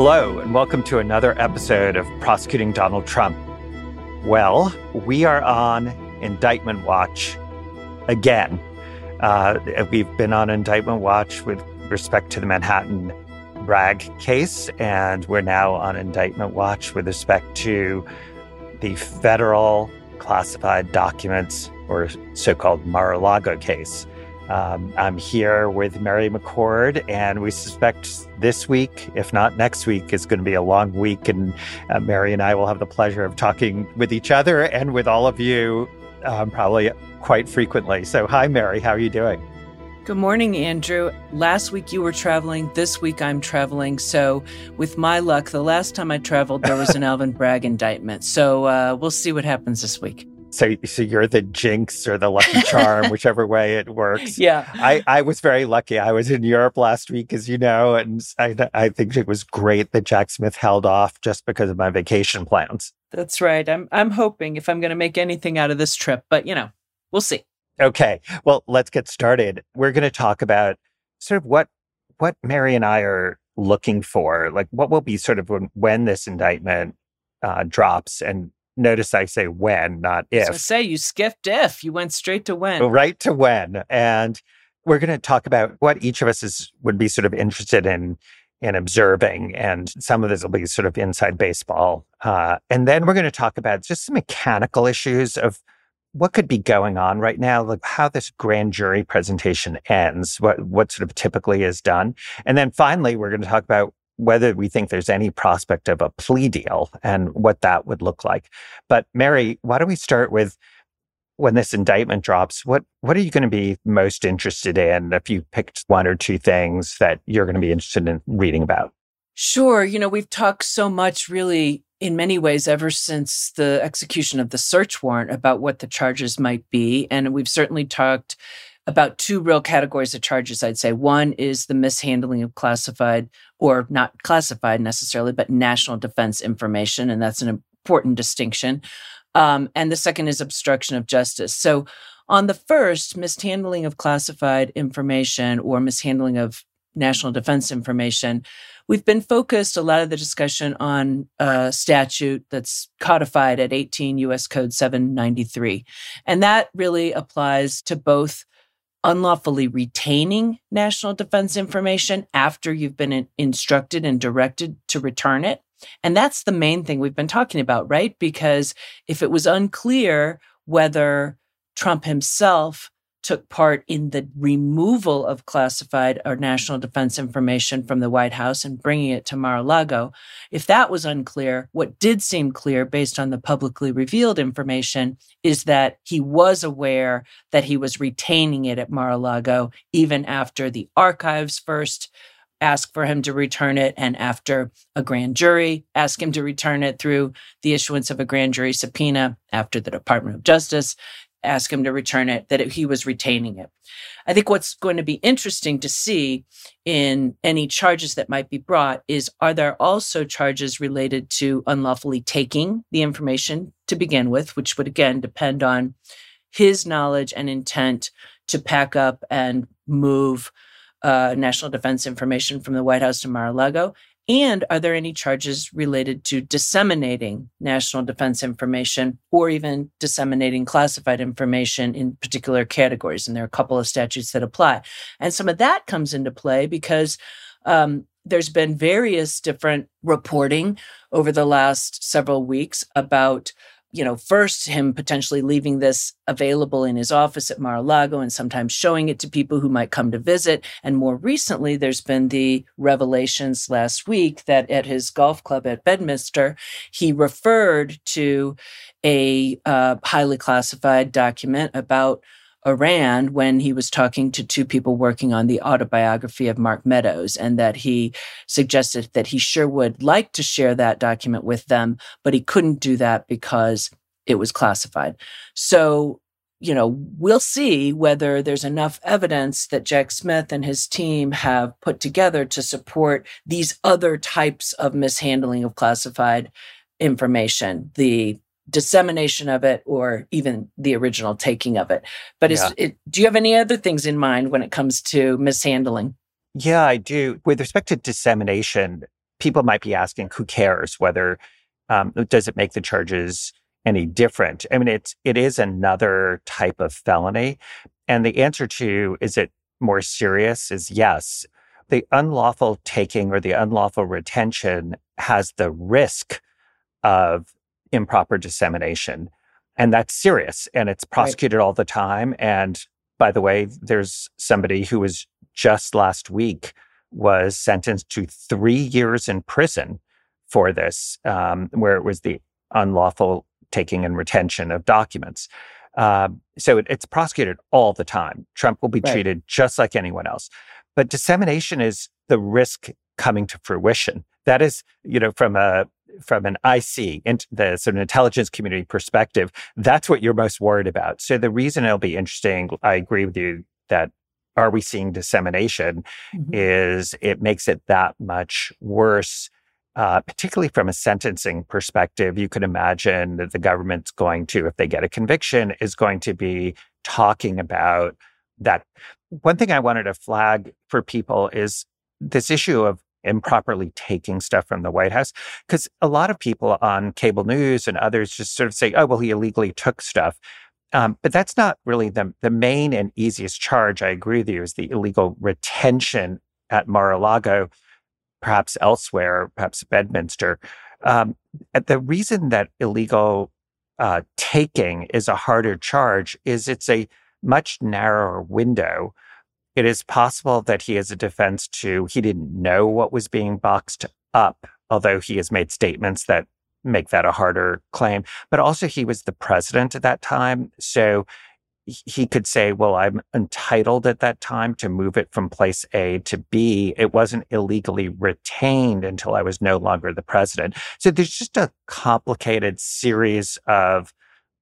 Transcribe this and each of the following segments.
Hello, and welcome to another episode of Prosecuting Donald Trump. Well, we are on indictment watch again. Uh, we've been on indictment watch with respect to the Manhattan Bragg case, and we're now on indictment watch with respect to the federal classified documents or so called Mar a Lago case. Um, I'm here with Mary McCord, and we suspect this week, if not next week, is going to be a long week. And uh, Mary and I will have the pleasure of talking with each other and with all of you um, probably quite frequently. So, hi, Mary. How are you doing? Good morning, Andrew. Last week you were traveling. This week I'm traveling. So, with my luck, the last time I traveled, there was an Alvin Bragg indictment. So, uh, we'll see what happens this week. So, so you're the jinx or the lucky charm, whichever way it works. Yeah. I, I was very lucky. I was in Europe last week, as you know, and I, I think it was great that Jack Smith held off just because of my vacation plans. That's right. I'm, I'm hoping if I'm going to make anything out of this trip, but you know, we'll see. Okay. Well, let's get started. We're going to talk about sort of what, what Mary and I are looking for, like what will be sort of when, when this indictment uh, drops and Notice I say when, not if. So say you skipped if. You went straight to when. Right to when. And we're going to talk about what each of us is would be sort of interested in in observing, and some of this will be sort of inside baseball. Uh, and then we're going to talk about just some mechanical issues of what could be going on right now, like how this grand jury presentation ends, what what sort of typically is done, and then finally we're going to talk about whether we think there's any prospect of a plea deal and what that would look like. But Mary, why don't we start with when this indictment drops, what what are you going to be most interested in if you picked one or two things that you're going to be interested in reading about? Sure. You know, we've talked so much really in many ways ever since the execution of the search warrant about what the charges might be. And we've certainly talked about two real categories of charges, I'd say. One is the mishandling of classified or not classified necessarily, but national defense information. And that's an important distinction. Um, and the second is obstruction of justice. So, on the first, mishandling of classified information or mishandling of national defense information, we've been focused a lot of the discussion on a statute that's codified at 18 US Code 793. And that really applies to both unlawfully retaining national defense information after you've been in- instructed and directed to return it. And that's the main thing we've been talking about, right? Because if it was unclear whether Trump himself took part in the removal of classified or national defense information from the White House and bringing it to Mar-a-Lago. If that was unclear, what did seem clear based on the publicly revealed information is that he was aware that he was retaining it at Mar-a-Lago even after the archives first asked for him to return it and after a grand jury asked him to return it through the issuance of a grand jury subpoena after the Department of Justice ask him to return it, that it, he was retaining it. I think what's going to be interesting to see in any charges that might be brought is are there also charges related to unlawfully taking the information to begin with, which would again depend on his knowledge and intent to pack up and move uh, national defense information from the White House to Mar-a-Lago, and are there any charges related to disseminating national defense information or even disseminating classified information in particular categories? And there are a couple of statutes that apply. And some of that comes into play because um, there's been various different reporting over the last several weeks about you know, first him potentially leaving this available in his office at Mar-a-Lago and sometimes showing it to people who might come to visit. And more recently, there's been the revelations last week that at his golf club at Bedminster, he referred to a uh, highly classified document about Iran when he was talking to two people working on the autobiography of Mark Meadows, and that he suggested that he sure would like to share that document with them, but he couldn't do that because it was classified. So, you know, we'll see whether there's enough evidence that Jack Smith and his team have put together to support these other types of mishandling of classified information. The dissemination of it or even the original taking of it. But yeah. it, do you have any other things in mind when it comes to mishandling? Yeah, I do. With respect to dissemination, people might be asking, who cares whether, um, does it make the charges any different? I mean, it's, it is another type of felony. And the answer to, is it more serious is yes. The unlawful taking or the unlawful retention has the risk of improper dissemination. And that's serious and it's prosecuted right. all the time. And by the way, there's somebody who was just last week was sentenced to three years in prison for this, um, where it was the unlawful taking and retention of documents. Uh, so it, it's prosecuted all the time. Trump will be right. treated just like anyone else. But dissemination is the risk coming to fruition. That is, you know, from a from an IC, and the sort of intelligence community perspective, that's what you're most worried about. So the reason it'll be interesting, I agree with you that are we seeing dissemination mm-hmm. is it makes it that much worse. Uh, particularly from a sentencing perspective, you could imagine that the government's going to, if they get a conviction, is going to be talking about that. One thing I wanted to flag for people is this issue of improperly taking stuff from the White House. Because a lot of people on cable news and others just sort of say, oh, well, he illegally took stuff. Um, but that's not really the, the main and easiest charge. I agree with you, is the illegal retention at Mar a Lago, perhaps elsewhere, perhaps Bedminster. Um, the reason that illegal uh, taking is a harder charge is it's a much narrower window it is possible that he has a defense to he didn't know what was being boxed up, although he has made statements that make that a harder claim. But also, he was the president at that time. So he could say, well, I'm entitled at that time to move it from place A to B. It wasn't illegally retained until I was no longer the president. So there's just a complicated series of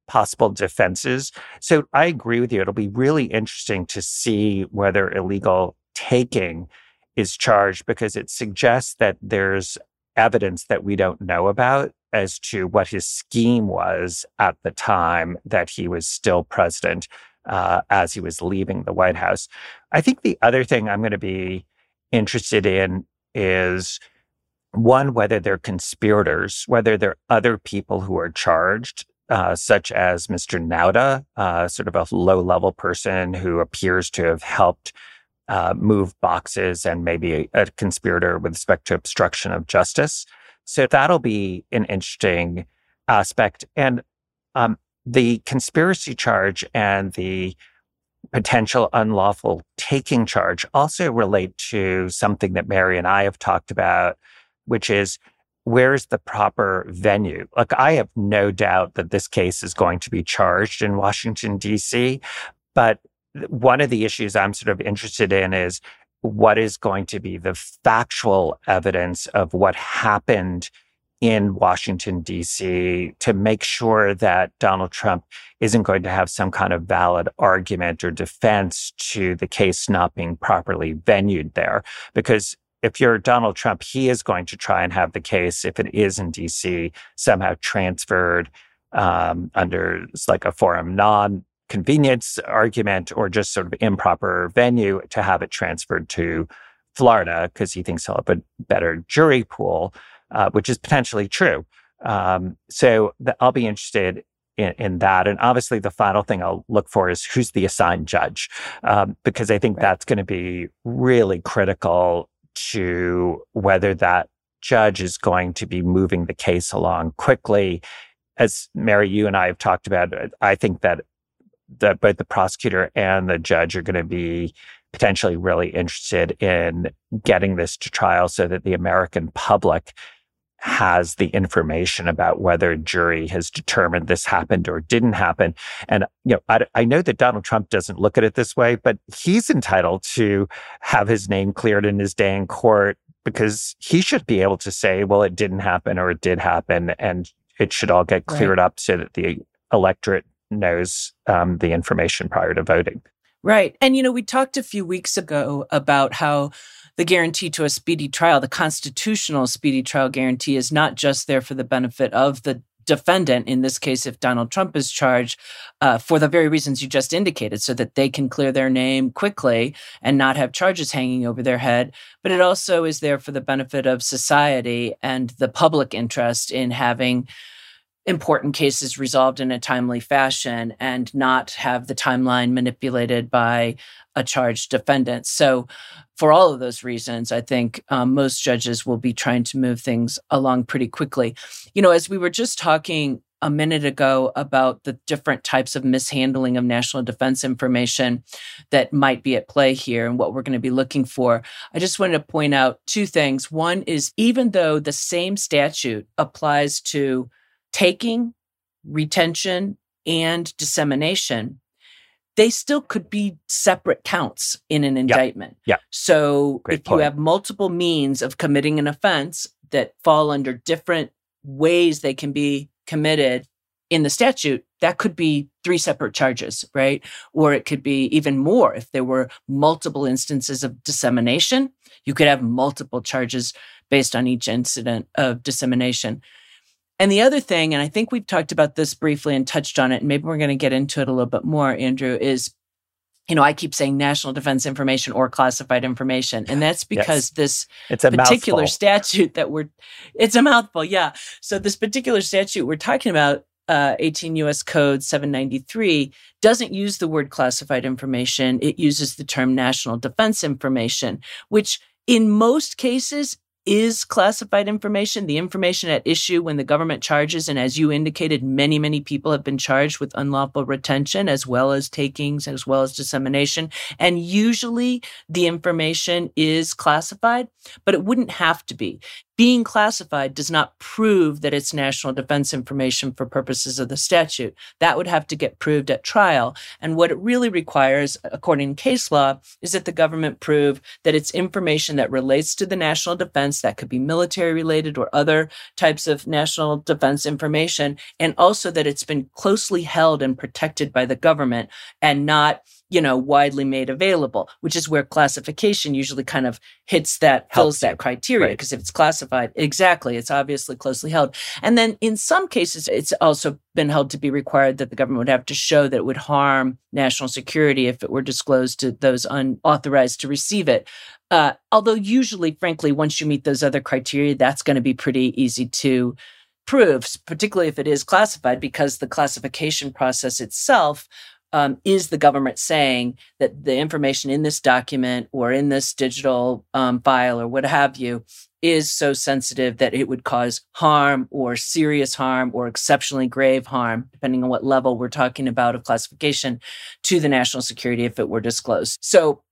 possible defenses. So I agree with you. It'll be really interesting to see whether illegal taking is charged because it suggests that there's evidence that we don't know about as to what his scheme was at the time that he was still president uh, as he was leaving the White House. I think the other thing I'm going to be interested in is one, whether they're conspirators, whether they're other people who are charged uh, such as Mr. Nauta, uh, sort of a low level person who appears to have helped uh, move boxes and maybe a, a, conspirator with respect to obstruction of justice. So that'll be an interesting aspect. And um, the conspiracy charge and the potential unlawful taking charge also relate to something that Mary and I have talked about, which is where's the proper venue? Like, I have no doubt that this case is going to be charged in Washington, D.C. But one of the issues I'm sort of interested in is what is going to be the factual evidence of what happened in Washington, D.C. to make sure that Donald Trump isn't going to have some kind of valid argument or defense to the case not being properly venued there. Because if you're Donald Trump, he is going to try and have the case, if it is in DC, somehow transferred um, under like a forum non conveniens argument or just sort of improper venue to have it transferred to Florida because he thinks he'll have a better jury pool, uh, which is potentially true. Um, so the, I'll be interested in, in, that. And obviously, the final thing I'll look for is who's the assigned judge, um, because I think right. that's going to be really critical to whether that judge is going to be moving the case along quickly. As Mary, you and I have talked about, uh, I think that the, both the prosecutor and the judge are going to be potentially really interested in getting this to trial so that the American public has the information about whether a jury has determined this happened or didn't happen. And, you know, I, I, know that Donald Trump doesn't look at it this way, but he's entitled to have his name cleared in his day in court because he should be able to say, well, it didn't happen or it did happen. And it should all get cleared right. up so that the electorate knows um, the information prior to voting. Right. And, you know, we talked a few weeks ago about how the guarantee to a speedy trial, the constitutional speedy trial guarantee, is not just there for the benefit of the defendant, in this case, if Donald Trump is charged, uh, for the very reasons you just indicated, so that they can clear their name quickly and not have charges hanging over their head. But it also is there for the benefit of society and the public interest in having important cases resolved in a timely fashion and not have the timeline manipulated by a charged defendant. So, for all of those reasons, I think um, most judges will be trying to move things along pretty quickly. You know, as we were just talking a minute ago about the different types of mishandling of national defense information that might be at play here and what we're going to be looking for. I just wanted to point out two things. One is even though the same statute applies to taking, retention, and dissemination, they still could be separate counts in an indictment. Yeah. So Great if point. you have multiple means of committing an offense that fall under different ways they can be committed in the statute, that could be three separate charges, right? Or it could be even more if there were multiple instances of dissemination. You could have multiple charges based on each incident of dissemination. And the other thing, and I think we've talked about this briefly and touched on it, and maybe we're going to get into it a little bit more, Andrew, is you know, I keep saying national defense information or classified information. And that's because yes. this it's a particular mouthful. statute that we're, it's a mouthful. Yeah. So this particular statute we're talking about, uh, 18 US Code 793 doesn't use the word classified information. It uses the term national defense information, which in most cases is classified information, the information at issue when the government charges. And as you indicated, many, many people have been charged with unlawful retention as well as takings, as well as dissemination. And usually the information is classified, but it wouldn't have to be being classified does not prove that it's national defense information for purposes of the statute. That would have to get proved at trial. And what it really requires, according to case law, is that the government prove that it's information that relates to the national defense, that could be military related or other types of national defense information, and also that it's been closely held and protected by the government and not you know, widely made available, which is where classification usually kind of hits that, fills that criteria. Because right. if it's classified, exactly, it's obviously closely held. And then in some cases, it's also been held to be required that the government would have to show that it would harm national security if it were disclosed to those unauthorized to receive it. Uh, although usually, frankly, once you meet those other criteria, that's going to be pretty easy to prove, particularly if it is classified, because the classification process itself um, is the government saying that the information in this document or in this digital um, file or what have you is so sensitive that it would cause harm or serious harm or exceptionally grave harm, depending on what level we're talking about of classification to the national security if it were disclosed. So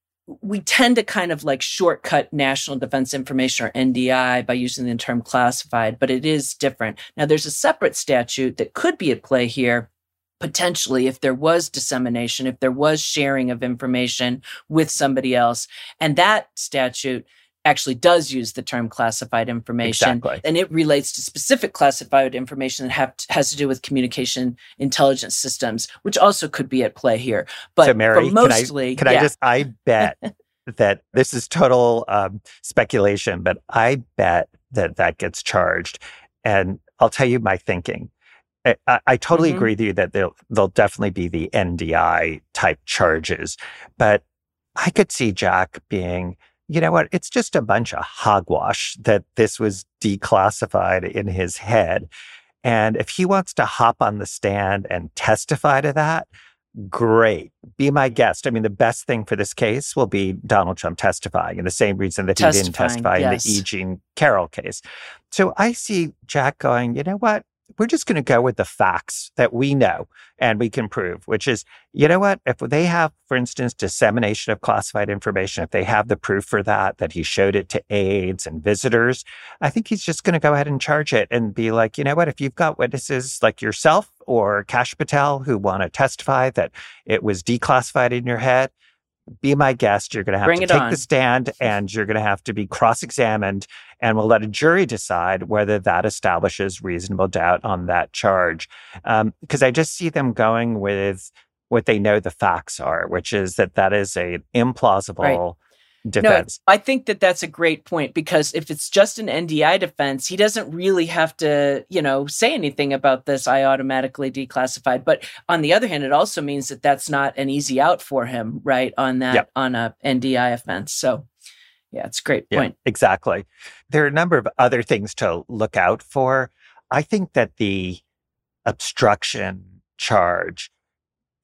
we tend to kind of like shortcut national defense information or NDI by using the term classified, but it is different. Now, there's a separate statute that could be at play here potentially if there was dissemination, if there was sharing of information with somebody else. And that statute actually does use the term classified information exactly. and it relates to specific classified information that have, has to do with communication intelligence systems which also could be at play here but so Mary, mostly can I, can yeah. I just i bet that this is total um, speculation but i bet that that gets charged and i'll tell you my thinking I, I totally mm-hmm. agree with you that there'll, there'll definitely be the NDI type charges, but I could see Jack being, you know what, it's just a bunch of hogwash that this was declassified in his head. And if he wants to hop on the stand and testify to that, great. Be my guest. I mean, the best thing for this case will be Donald Trump testifying, and the same reason that he didn't testify yes. in the E. Jean Carroll case. So I see Jack going, you know what? We're just going to go with the facts that we know and we can prove, which is, you know what? If they have, for instance, dissemination of classified information, if they have the proof for that, that he showed it to aides and visitors, I think he's just going to go ahead and charge it and be like, you know what? If you've got witnesses like yourself or Kash Patel who want to testify that it was declassified in your head, be my guest. You're going to have Bring to take on. the stand and you're going to have to be cross examined. And we'll let a jury decide whether that establishes reasonable doubt on that charge. Um, because I just see them going with what they know the facts are, which is that that is a implausible defense. No, I think that that's a great point because if it's just an NDI defense, he doesn't really have to, you know, say anything about this. I automatically declassified. But on the other hand, it also means that that's not an easy out for him, right? On that, Yep. on a NDI offense. So, yeah, it's a great Yeah, point. exactly. There are a number of other things to look out for. I think that the obstruction charge,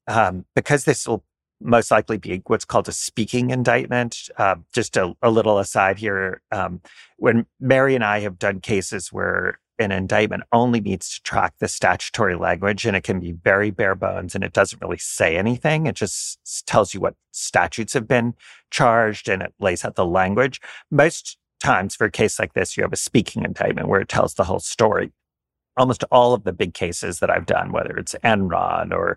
um, because this will most likely be what's called a speaking indictment. Uh, just a, a little aside here. Um, when Mary and I have done cases where an indictment only needs to track the statutory language and it can be very bare bones and it doesn't really say anything. It just tells you what statutes have been charged and it lays out the language. Most times for a case like this, you have a speaking indictment where it tells the whole story. Almost all of the big cases that I've done, whether it's Enron or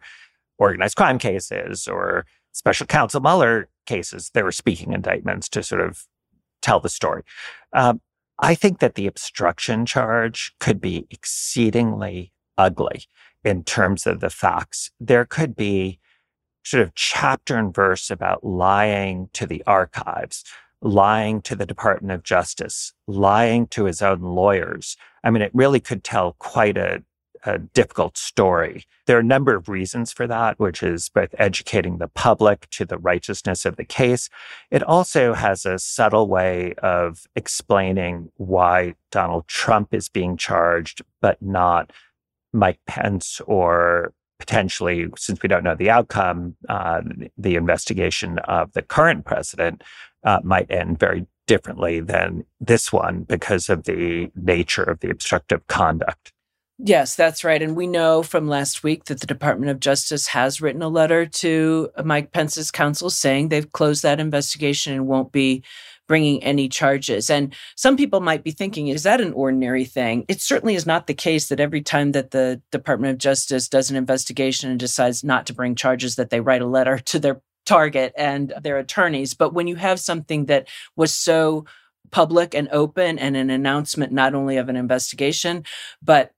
organized crime cases or special counsel Mueller cases, there were speaking indictments to sort of tell the story. Um, I think that the obstruction charge could be exceedingly ugly in terms of the facts. There could be sort of chapter and verse about lying to the archives, lying to the Department of Justice, lying to his own lawyers. I mean, it really could tell quite a, a difficult story. There are a number of reasons for that, which is both educating the public to the righteousness of the case. It also has a subtle way of explaining why Donald Trump is being charged, but not Mike Pence or potentially, since we don't know the outcome, uh, the investigation of the current president uh, might end very differently than this one because of the nature of the obstructive conduct. Yes, that's right. And we know from last week that the Department of Justice has written a letter to uh, Mike Pence's counsel saying they've closed that investigation and won't be bringing any charges. And some people might be thinking, is that an ordinary thing? It certainly is not the case that every time that the Department of Justice does an investigation and decides not to bring charges, that they write a letter to their target and their attorneys. But when you have something that was so public and open and an announcement not only of an investigation, but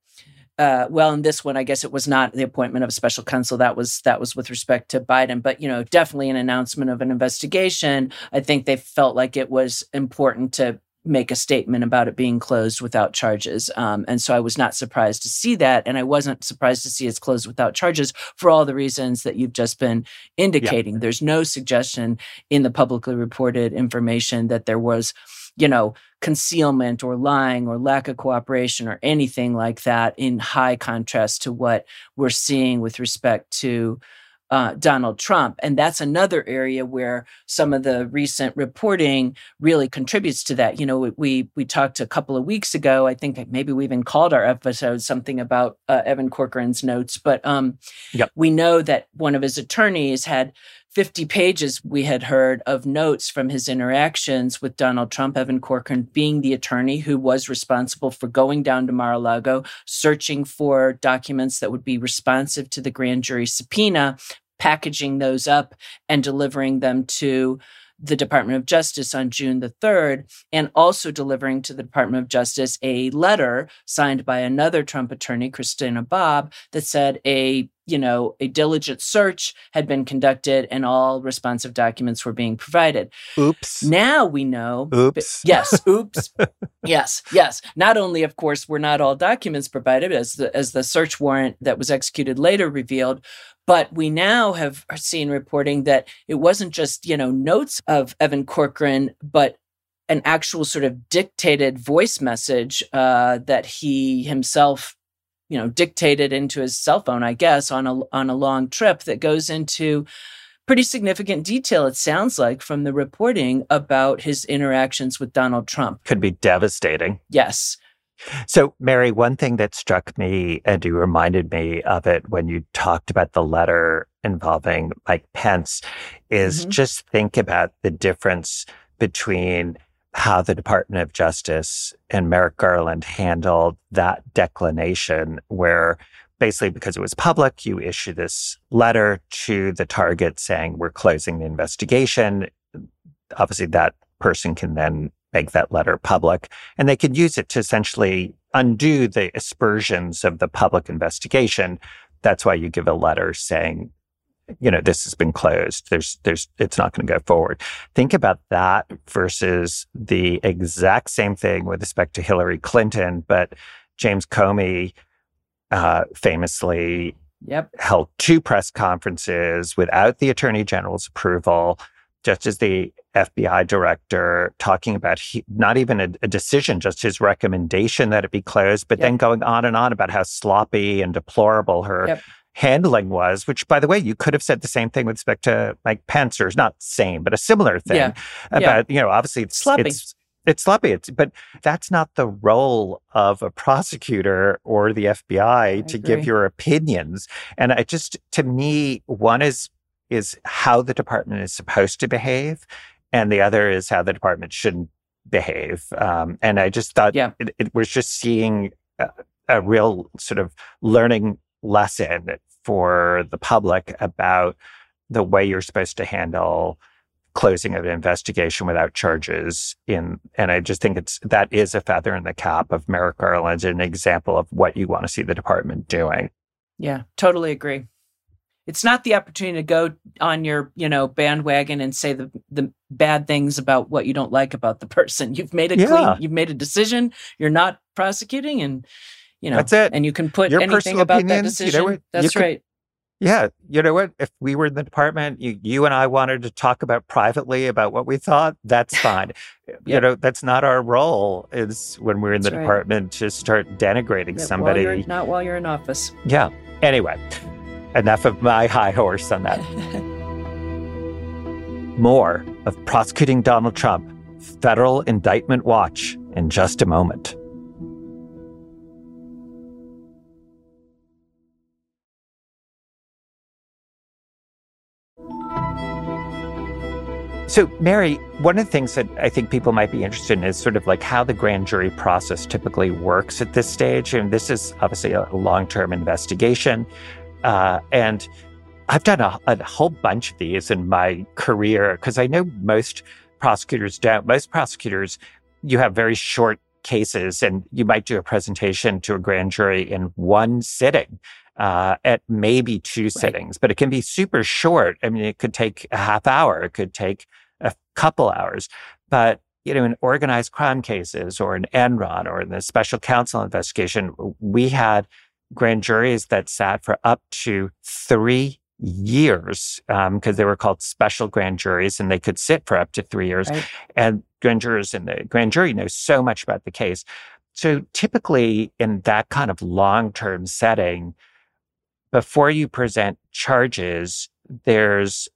uh, well, in this one, I guess it was not the appointment of a special counsel. That was that was with respect to Biden, but you know, definitely an announcement of an investigation. I think they felt like it was important to make a statement about it being closed without charges. Um, and so I was not surprised to see that, and I wasn't surprised to see it's closed without charges for all the reasons that you've just been indicating. There's no suggestion in the publicly reported information that there was you know, concealment or lying or lack of cooperation or anything like that, in high contrast to what we're seeing with respect to uh, Donald Trump. And that's another area where some of the recent reporting really contributes to that. You know, we we talked a couple of weeks ago. I think maybe we even called our episode something about uh, Evan Corcoran's notes, but um, Yep. we know that one of his attorneys had 50 pages we had heard of notes from his interactions with Donald Trump, Evan Corcoran being the attorney who was responsible for going down to Mar-a-Lago, searching for documents that would be responsive to the grand jury subpoena, packaging those up and delivering them to the Department of Justice on June the 3rd, and also delivering to the Department of Justice a letter signed by another Trump attorney, Christina Bobb, that said a you know, a diligent search had been conducted and all responsive documents were being provided. Oops. Now we know. Oops. Yes. Oops. yes. Yes. Not only, of course, were not all documents provided, as the as the search warrant that was executed later revealed, but we now have seen reporting that it wasn't just you know notes of Evan Corcoran, but an actual sort of dictated voice message uh, that he himself you know dictated into his cell phone i guess on a on a long trip that goes into pretty significant detail it sounds like from the reporting about his interactions with donald trump Could be devastating. yes So, Mary, one thing that struck me, and you reminded me of it when you talked about the letter involving Mike Pence, is mm-hmm. just think about the difference between how the Department of Justice and Merrick Garland handled that declination, where basically because it was public, you issue this letter to the target saying, We're closing the investigation. Obviously, that person can then make that letter public and they can use it to essentially undo the aspersions of the public investigation. That's why you give a letter saying, you know, this has been closed. There's, there's, it's not going to go forward. Think about that versus the exact same thing with respect to Hillary Clinton, but James Comey uh, famously yep. held two press conferences without the attorney general's approval, just as the FBI director talking about he, not even a, a, decision, just his recommendation that it be closed, but yep. then going on and on about how sloppy and deplorable her yep handling was, which by the way, you could have said the same thing with respect to Mike Pence, or not same, but a similar thing yeah. about, yeah. you know, obviously it's sloppy. It's, it's sloppy. It's, but that's not the role of a prosecutor or the FBI I to agree. give your opinions. And I just, to me, one is, is how the department is supposed to behave. And the other is how the department shouldn't behave. Um, and I just thought yeah. it, it was just seeing a, a real sort of learning lesson for the public about the way you're supposed to handle closing of an investigation without charges in and I just think it's that is a feather in the cap of Merrick Garland an example of what you want to see the department doing. Yeah, totally agree. It's not the opportunity to go on your, you know, bandwagon and say the the bad things about what you don't like about the person. You've made a yeah. clean, you've made a decision. You're not prosecuting, and you know that's it. And you can put Your anything about opinions, that decision. You know that's you right. yeah, you know what? If we were in the department, you, you and I wanted to talk about privately about what we thought, that's fine. yep. You know, that's not our role. Is when we're in the department to start denigrating yep, somebody. While not while you're in office. Yeah. Anyway, enough of my high horse on that. More of prosecuting Donald Trump, federal indictment watch in just a moment. So, Mary, one of the things that I think people might be interested in is sort of like how the grand jury process typically works at this stage. And this is obviously a long term investigation. Uh, and I've done a, a, whole bunch of these in my career because I know most prosecutors don't. Most prosecutors, you have very short cases and you might do a presentation to a grand jury in one sitting uh, at maybe two right. sittings, but it can be super short. I mean, it could take a half hour. It could take a couple hours. But you know, in organized crime cases or in Enron or in the special counsel investigation, we had grand juries that sat for up to three years because um, they were called special grand juries and they could sit for up to three years. Right. And grand jurors in the grand jury know so much about the case. So typically in that kind of long term setting, before you present charges, there's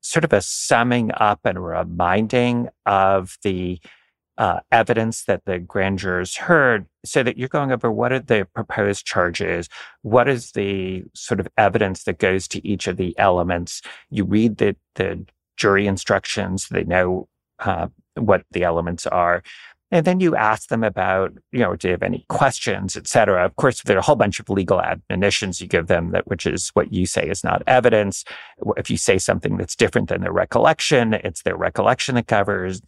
sort of a summing up and reminding of the uh, evidence that the grand jurors heard so that you're going over what are the proposed charges what is the sort of evidence that goes to each of the elements. You read the, the jury instructions they know uh, what the elements are and then you ask them about, you know, do you have any questions, et cetera. Of course, there are a whole bunch of legal admonitions you give them that, which is what you say is not evidence. If you say something that's different than their recollection, it's their recollection that covers.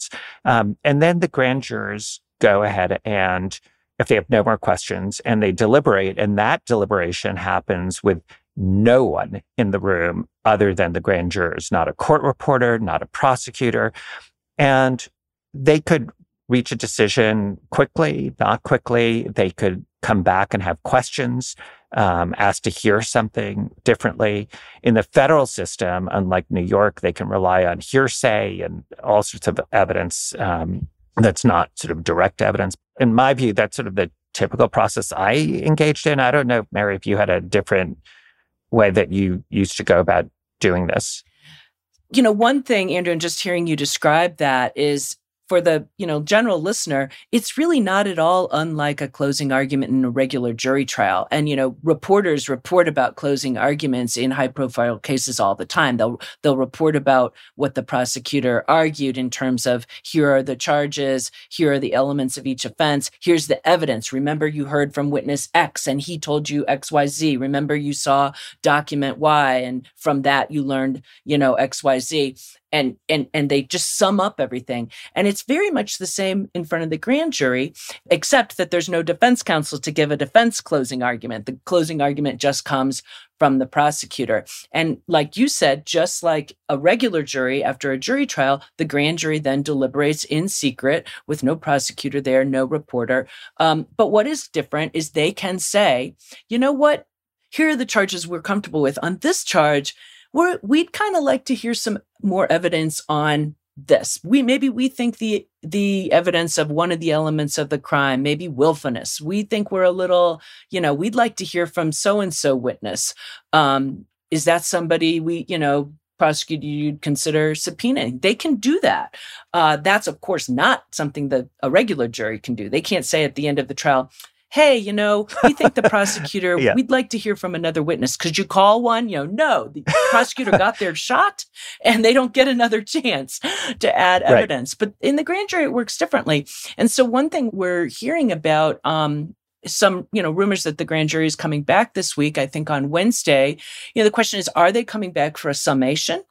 Um, and then the grand jurors go ahead and if they have no more questions and they deliberate and that deliberation happens with no one in the room other than the grand jurors, not a court reporter, not a prosecutor. And they could reach a decision quickly, not quickly. They could come back and have questions, um, to hear something differently. In the federal system, unlike New York, they can rely on hearsay and all sorts of evidence um, that's not sort of direct evidence. In my view, that's sort of the typical process I engaged in. I don't know, Mary, if you had a different way that you used to go about doing this. You know, one thing, Andrew, and just hearing you describe that is for the you know general listener it's really not at all unlike a closing argument in a regular jury trial. And you know reporters report about closing arguments in high profile cases all the time. They'll they'll report about what the prosecutor argued in terms of here are the charges. Here are the elements of each offense. Here's the evidence. Remember you heard from witness x and he told you xyz remember you saw document y and from that you learned you know xyz and and and they just sum up everything. And it's very much the same in front of the grand jury except that there's no defense counsel to give a defense closing argument. The closing argument just comes from the prosecutor. And like you said just like a regular jury after a jury trial the grand jury then deliberates in secret with no prosecutor there no reporter. Um, but what is different is they can say you know what? Here are the charges we're comfortable with. On this charge we're, we'd kind of like to hear some more evidence on this. We maybe we think the the evidence of one of the elements of the crime, maybe willfulness. We think we're a little, you know, we'd like to hear from so and so witness. Um, is that somebody we, you know, prosecutor you'd consider subpoenaing? They can do that. Uh, that's of course not something that a regular jury can do. They can't say at the end of the trial, hey, you know, we think the prosecutor, yeah. we'd like to hear from another witness. Could you call one? You know, no, the prosecutor got their shot and they don't get another chance to add evidence. Right. But in the grand jury, it works differently. And so one thing we're hearing about, um, some you know rumors that the grand jury is coming back this week i think on wednesday you know the question is are they coming back for a summation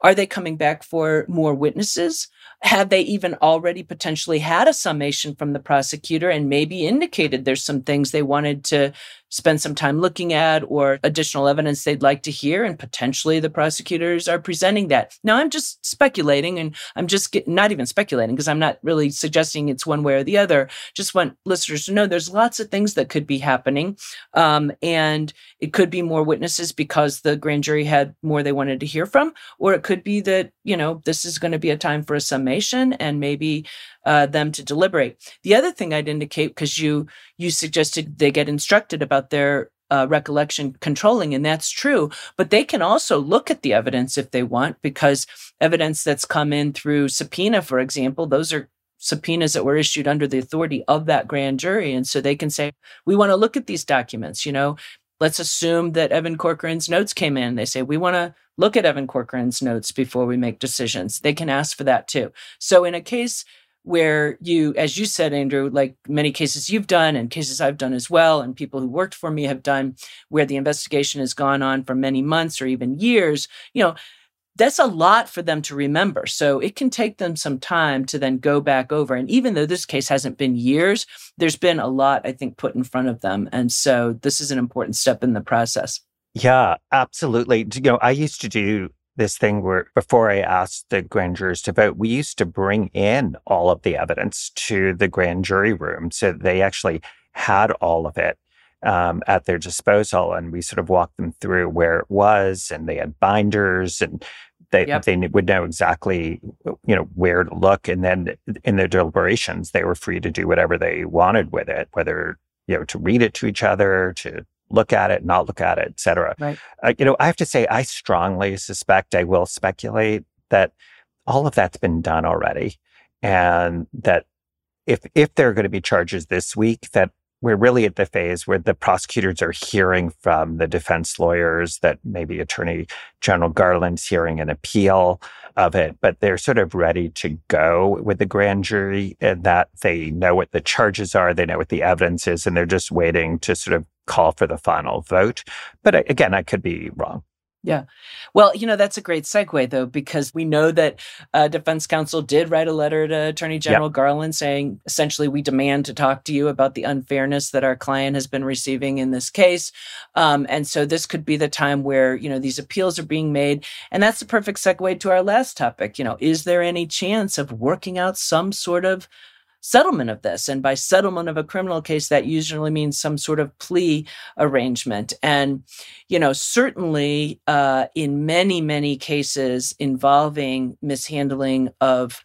are they coming back for more witnesses have they even already potentially had a summation from the prosecutor and maybe indicated there's some things they wanted to spend some time looking at or additional evidence they'd like to hear. And potentially the prosecutors are presenting that. Now, I'm just speculating and I'm just get, not even speculating because I'm not really suggesting it's one way or the other. Just want listeners to know there's lots of things that could be happening. Um, and it could be more witnesses because the grand jury had more they wanted to hear from, or it could be that, you know, this is going to be a time for a summation and maybe uh, them to deliberate. The other thing I'd indicate, because you you suggested they get instructed about their uh, recollection controlling, and that's true. But they can also look at the evidence if they want, because evidence that's come in through subpoena, for example, those are subpoenas that were issued under the authority of that grand jury. And so they can say, we want to look at these documents, you know, let's assume that Evan Corcoran's notes came in. They say, we want to look at Evan Corcoran's notes before we make decisions. They can ask for that too. So in a case where you, as you said, Andrew, like many cases you've done and cases I've done as well, and people who worked for me have done, where the investigation has gone on for many months or even years, you know, that's a lot for them to remember. So it can take them some time to then go back over. And even though this case hasn't been years, there's been a lot, I think, put in front of them. And so this is an important step in the process. Yeah, absolutely. You know, I used to do this thing where before I asked the grand jurors to vote, we used to bring in all of the evidence to the grand jury room. So they actually had all of it um, at their disposal. And we sort of walked them through where it was, and they had binders and they, yep. they would know exactly you know where to look and then in their deliberations they were free to do whatever they wanted with it whether you know to read it to each other to look at it, not look at it, etc. Right. Uh, you know, I have to say, I strongly suspect, I will speculate that all of that's been done already, and that if if there are going to be charges this week, that we're really at the phase where the prosecutors are hearing from the defense lawyers that maybe Attorney General Garland's hearing an appeal of it, but they're sort of ready to go with the grand jury and that they know what the charges are, they know what the evidence is, and they're just waiting to sort of call for the final vote. But uh, again, I could be wrong. Yeah. Well, you know, that's a great segue, though, because we know that uh, defense counsel did write a letter to Attorney General yep. Garland saying, essentially, we demand to talk to you about the unfairness that our client has been receiving in this case. Um, and so this could be the time where, you know, these appeals are being made. And that's the perfect segue to our last topic. You know, is there any chance of working out some sort of settlement of this. And by settlement of a criminal case, that usually means some sort of plea arrangement. And, you know, certainly uh, in many, many cases involving mishandling of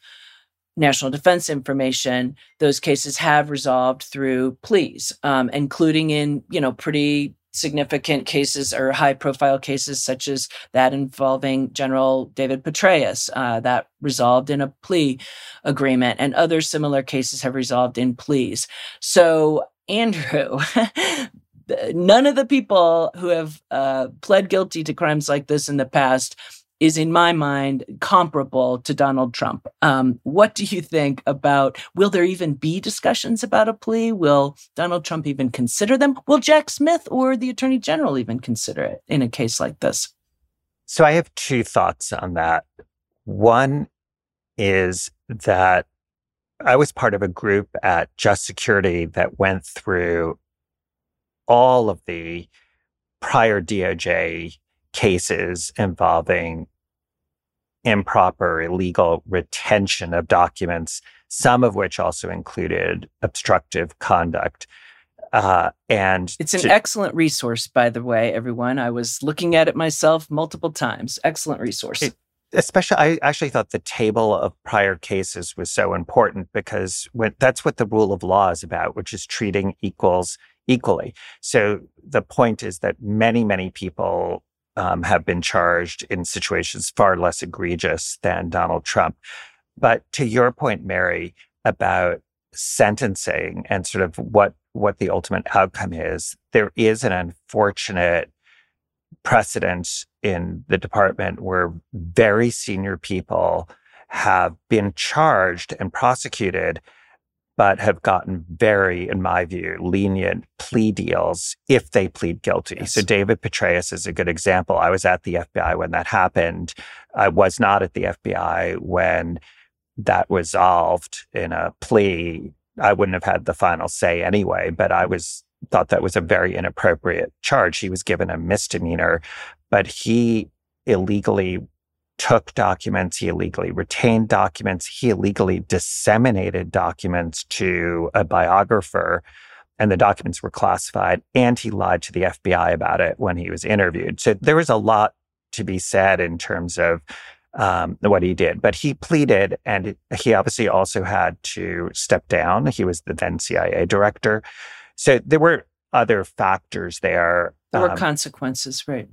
national defense information, those cases have resolved through pleas, um, including in, you know, pretty significant cases or high profile cases such as that involving General David Petraeus uh, that resolved in a plea agreement, and other similar cases have resolved in pleas. So, Andrew, none of the people who have uh, pled guilty to crimes like this in the past is in my mind comparable to Donald Trump. Um, what do you think about? Will there even be discussions about a plea? Will Donald Trump even consider them? Will Jack Smith or the Attorney General even consider it in a case like this? So I have two thoughts on that. One is that I was part of a group at Just Security that went through all of the prior DOJ cases involving improper, illegal retention of documents, some of which also included obstructive conduct. Uh, and it's an to, excellent resource, by the way, everyone. I was looking at it myself multiple times. Excellent resource. It, especially, I actually thought the table of prior cases was so important because when, that's what the rule of law is about, which is treating equals equally. So the point is that many, many people um, have been charged in situations far less egregious than Donald Trump. But to your point, Mary, about sentencing and sort of what what the ultimate outcome is, there is an unfortunate precedent in the department where very senior people have been charged and prosecuted but have gotten very, in my view, lenient plea deals if they plead guilty. Yes. So David Petraeus is a good example. I was at the FBI when that happened. I was not at the FBI when that resolved in a plea. I wouldn't have had the final say anyway, but I was thought that was a very inappropriate charge. He was given a misdemeanor, but he illegally took documents, he illegally retained documents, he illegally disseminated documents to a biographer, and the documents were classified, and he lied to the FBI about it when he was interviewed. So there was a lot to be said in terms of um, what he did, but he pleaded, and he obviously also had to step down. He was the then CIA director. So there were other factors there. There were um, consequences, right?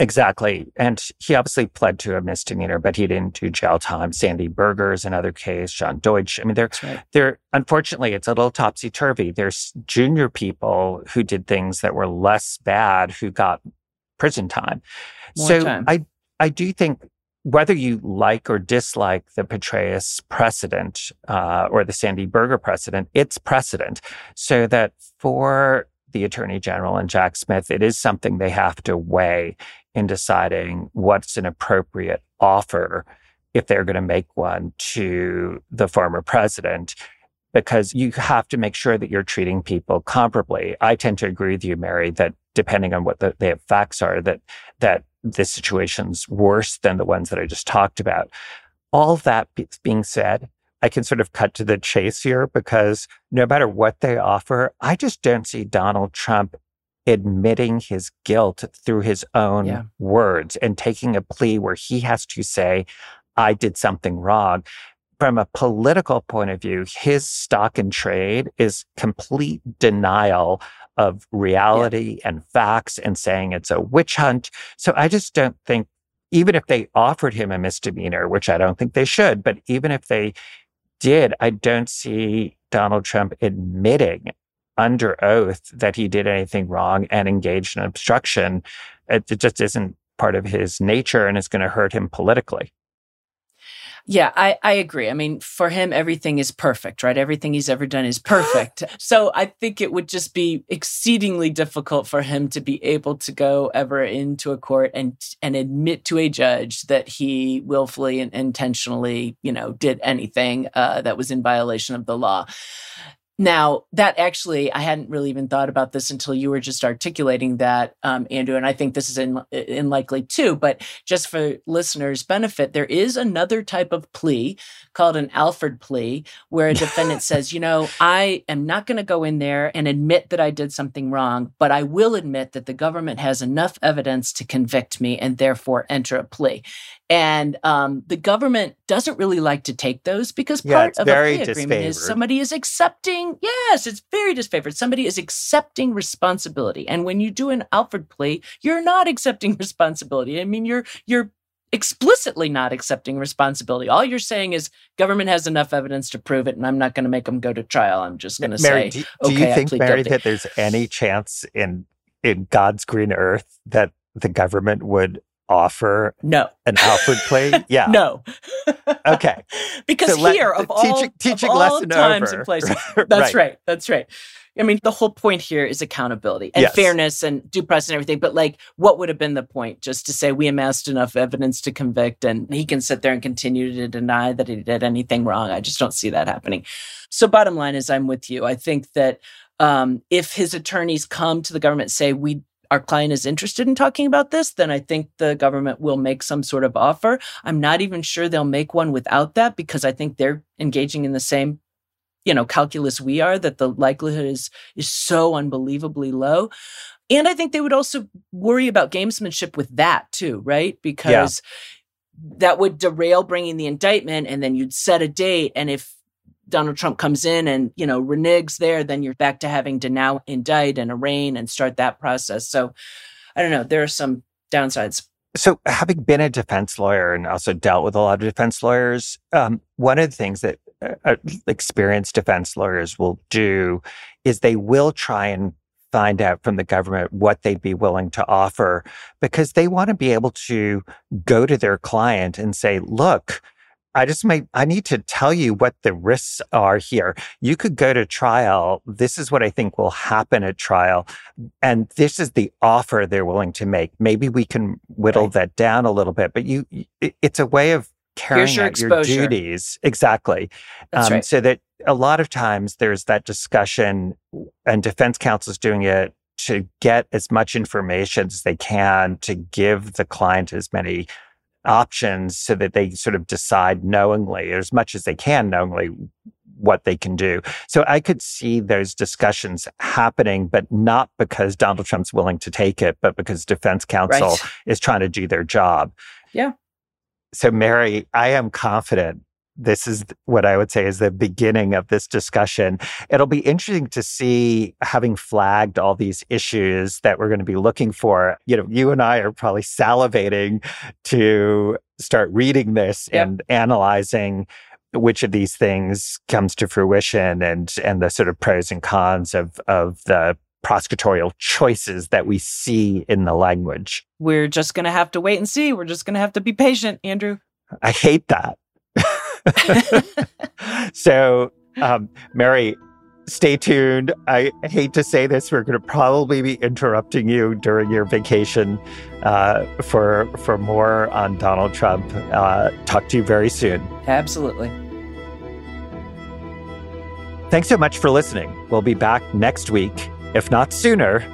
Exactly. And he obviously pled to a misdemeanor, but he didn't do jail time. Sandy Berger's another case, John Deutch. I mean, they're, right. they're, unfortunately, it's a little topsy turvy. There's junior people who did things that were less bad who got prison time. More so time. I, I do think whether you like or dislike the Petraeus precedent uh, or the Sandy Berger precedent, it's precedent. So that for the Attorney General and Jack Smith, it is something they have to weigh in deciding what's an appropriate offer if they're going to make one to the former president because you have to make sure that you're treating people comparably. I tend to agree with you, Mary, that depending on what the, the facts are, that that the situation's worse than the ones that I just talked about. All that being said, I can sort of cut to the chase here because no matter what they offer, I just don't see Donald Trump admitting his guilt through his own yeah. words and taking a plea where he has to say, I did something wrong. From a political point of view, his stock and trade is complete denial of reality yeah. and facts and saying it's a witch hunt. So I just don't think, even if they offered him a misdemeanor, which I don't think they should, but even if they did, I don't see Donald Trump admitting under oath that he did anything wrong and engaged in obstruction. It, it just isn't part of his nature and it's going to hurt him politically. Yeah, I, I agree. I mean, for him, everything is perfect, right? Everything he's ever done is perfect. so I think it would just be exceedingly difficult for him to be able to go ever into a court and and admit to a judge that he willfully and intentionally, you know, did anything uh, that was in violation of the law. Now, that actually, I hadn't really even thought about this until you were just articulating that, um, Andrew, and I think this is in, unlikely too. But just for listeners' benefit, there is another type of plea called an Alford plea, where a defendant says, you know, I am not going to go in there and admit that I did something wrong, but I will admit that the government has enough evidence to convict me and therefore enter a plea. And um, the government doesn't really like to take those because part yeah, of a plea agreement is somebody is accepting accepting, yes, it's very disfavored. Somebody is accepting responsibility. And when you do an Alford plea, you're not accepting responsibility. I mean, you're you're explicitly not accepting responsibility. All you're saying is government has enough evidence to prove it, and I'm not going to make them go to trial. I'm just going to say, do, do okay, you think, Mary, guilty. that there's any chance in in God's green earth that the government would offer no an Alford plea? Yeah, no. okay, because so here let, of all, teaching, teaching of all times over. and places, right. that's right. That's right. I mean, the whole point here is accountability and Yes. fairness and due process and everything. But like, what would have been the point? Just to say we amassed enough evidence to convict, and he can sit there and continue to deny that he did anything wrong. I just don't see that happening. So, bottom line is, I'm with you. I think that um, if his attorneys come to the government and say we our client is interested in talking about this, then I think the government will make some sort of offer. I'm not even sure they'll make one without that because I think they're engaging in the same you know calculus we are that the likelihood is is so unbelievably low. And i think they would also worry about gamesmanship with that too right? Because that would derail bringing the indictment and then you'd set a date and if donald trump comes in and you know reneges there then you're back to having to now indict and arraign and start that process. So i don't know there are some downsides. So, having been a defense lawyer and also dealt with a lot of defense lawyers, um, one of the things that uh, uh, experienced defense lawyers will do is they will try and find out from the government what they'd be willing to offer because they want to be able to go to their client and say, look, I just may, I need to tell you what the risks are here. You could go to trial. This is what I think will happen at trial. And this is the offer they're willing to make. Maybe we can whittle Right. that down a little bit, but you, it's a way of carrying your out your duties. Exactly. Um, right So that a lot of times there's that discussion and defense counsel is doing it to get as much information as they can to give the client as many options so that they sort of decide knowingly or as much as they can knowingly what they can do. So I could see those discussions happening, but not because Donald Trump's willing to take it, but because defense counsel right is trying to do their job. Yeah. So, Mary, I am confident this is what I would say is the beginning of this discussion. It'll be interesting to see, having flagged all these issues that we're going to be looking for. You know, you and I are probably salivating to start reading this Yep. and analyzing which of these things comes to fruition and and the sort of pros and cons of of the prosecutorial choices that we see in the language. we're just going to have to wait and see we're just going to have to be patient andrew I hate that. so, um, Mary, stay tuned. I hate to say this, we're going to probably be interrupting you during your vacation uh, for for more on Donald Trump. Uh, talk to you very soon. absolutely Thanks so much for listening. We'll be back next week, if not sooner,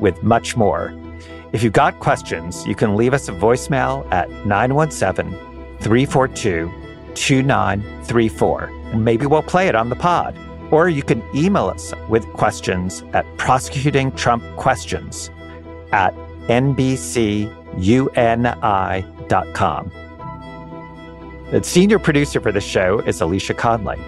with much more. If you've got questions, you can leave us a voicemail at 917 342 2934, and maybe we'll play it on the pod. Or you can email us with questions at prosecutingtrumpquestions at nbcuni.com. The senior producer for the show is Alicia Conley.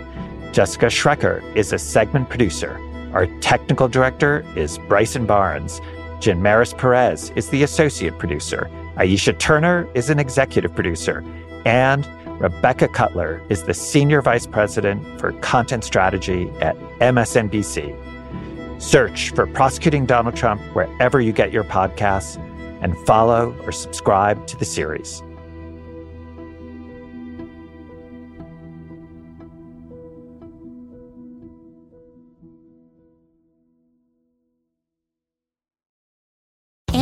Jessica Schrecker is a segment producer. Our technical director is Bryson Barnes. Jen Maris Perez is the associate producer. Aisha Turner is an executive producer. And Rebecca Cutler is the senior vice president for content strategy at MSNBC. Search for Prosecuting Donald Trump wherever you get your podcasts and follow or subscribe to the series.